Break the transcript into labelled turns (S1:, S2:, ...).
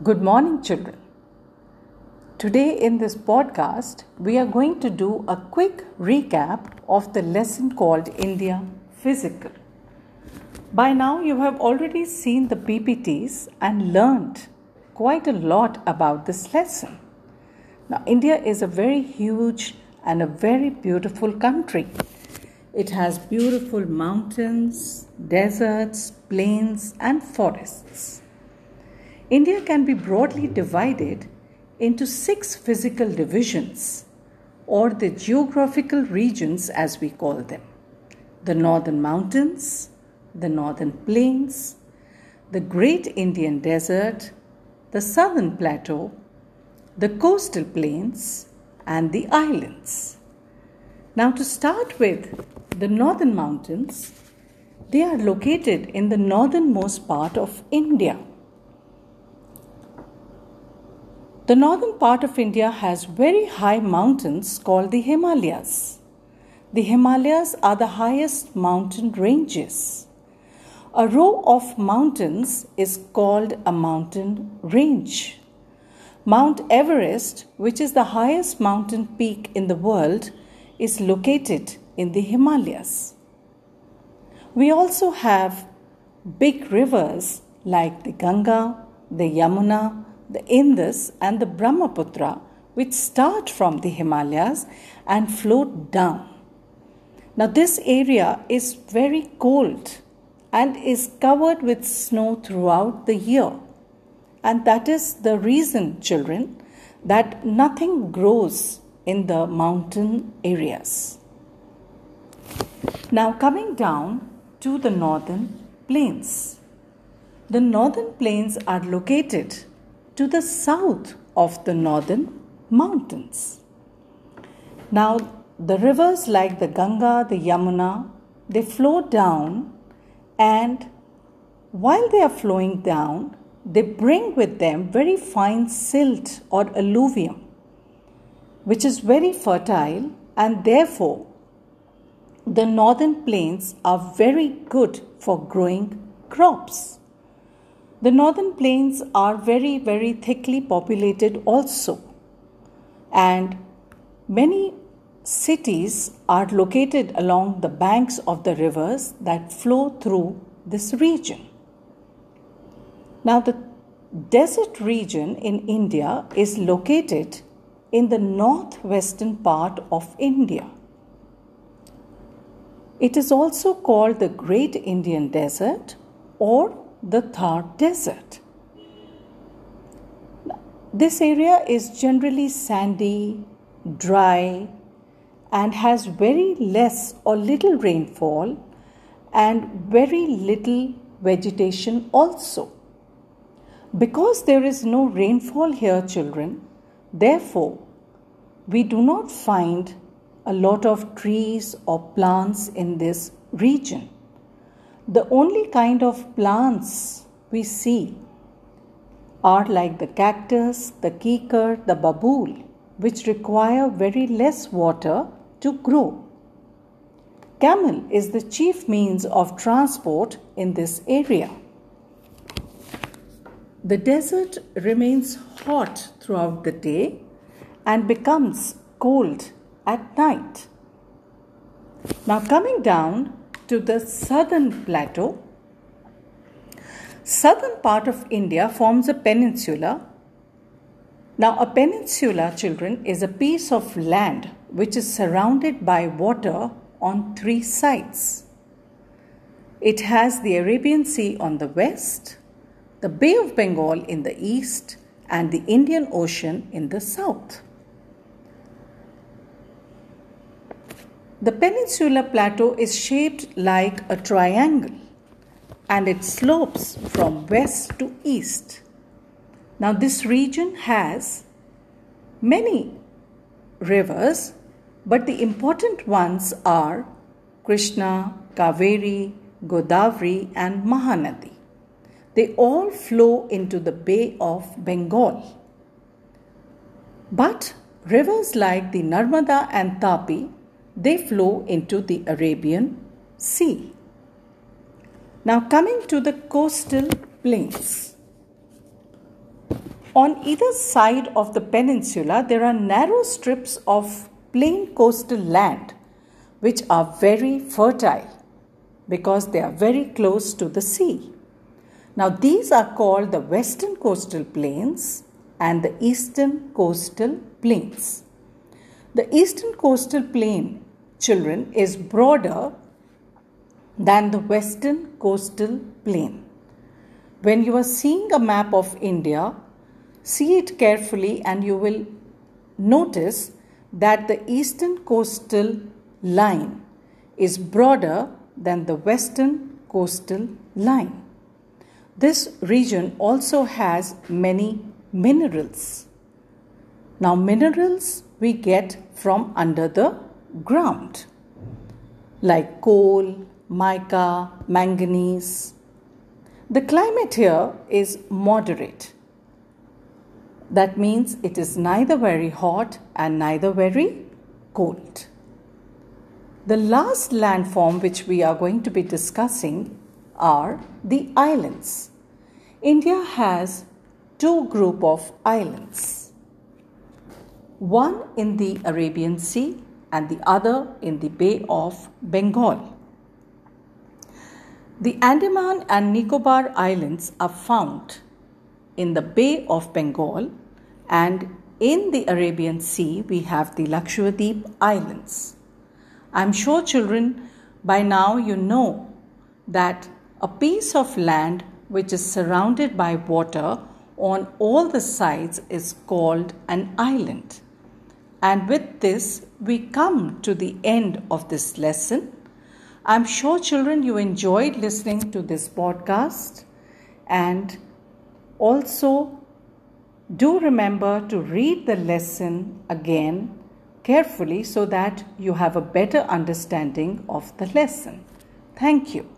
S1: Good morning, children. Today, in this podcast, we are going to do a quick recap of the lesson called India Physical. By now, you have already seen the PPTs and learned quite a lot about this lesson. Now, India is a very huge and a very beautiful country. It has beautiful mountains, deserts, plains, and forests. India can be broadly divided into six physical divisions, or the geographical regions as we call them the northern mountains, the northern plains, the great Indian desert, the southern plateau, the coastal plains, and the islands. Now, to start with, the northern mountains, they are located in the northernmost part of India. The northern part of India has very high mountains called the Himalayas. The Himalayas are the highest mountain ranges. A row of mountains is called a mountain range. Mount Everest, which is the highest mountain peak in the world, is located in the Himalayas. We also have big rivers like the Ganga, the Yamuna, the Indus, and the Brahmaputra, which start from the Himalayas and float down. Now, this area is very cold and is covered with snow throughout the year. And that is the reason, children, that nothing grows in the mountain areas. Now, coming down to the northern plains. The northern plains are located to the south of the northern mountains. Now, the rivers like the Ganga, the Yamuna, they flow down, and while they are flowing down, they bring with them very fine silt or alluvium, which is very fertile, and therefore, the northern plains are very good for growing crops. The northern plains are very, very thickly populated also, and many cities are located along the banks of the rivers that flow through this region. Now, the desert region in India is located in the northwestern part of India. It is also called the Great Indian Desert or the Thar Desert. This area is generally sandy, dry, and has very less or little rainfall and very little vegetation also. Because there is no rainfall here, children, therefore, we do not find a lot of trees or plants in this region. The only kind of plants we see are like the cactus, the kikar, the babool, which require very less water to grow. Camel is the chief means of transport in this area. The desert remains hot throughout the day and becomes cold at night. Now, coming down to the southern plateau, southern part of India forms a peninsula. Now, a peninsula, children, is a piece of land which is surrounded by water on three sides. It has the Arabian Sea on the west, the Bay of Bengal in the east, and the Indian Ocean in the south. The peninsular plateau is shaped like a triangle and it slopes from west to east. Now, this region has many rivers, but the important ones are Krishna, Kaveri, Godavari, and Mahanadi. They all flow into the Bay of Bengal. But rivers like the Narmada and Tapi they flow into the Arabian Sea. Now, coming to the coastal plains. On either side of the peninsula, there are narrow strips of plain coastal land which are very fertile because they are very close to the sea. Now, these are called the western coastal plains and the eastern coastal plains. The eastern coastal plain, children, is broader than the western coastal plain. When you are seeing a map of India, see it carefully and you will notice that the eastern coastal line is broader than the western coastal line. This region also has many minerals. Now, minerals we get from under the ground, like coal, mica, manganese. The climate here is moderate. That means it is neither very hot and neither very cold. The last landform which we are going to be discussing are the islands. India has two group of islands. One in the Arabian Sea and the other in the Bay of Bengal. The Andaman and Nicobar Islands are found in the Bay of Bengal and in the Arabian Sea we have the Lakshadweep Islands. I'm sure children by now you know that a piece of land which is surrounded by water on all the sides is called an island. And with this, we come to the end of this lesson. I'm sure, children, you enjoyed listening to this podcast. And also, do remember to read the lesson again carefully so that you have a better understanding of the lesson. Thank you.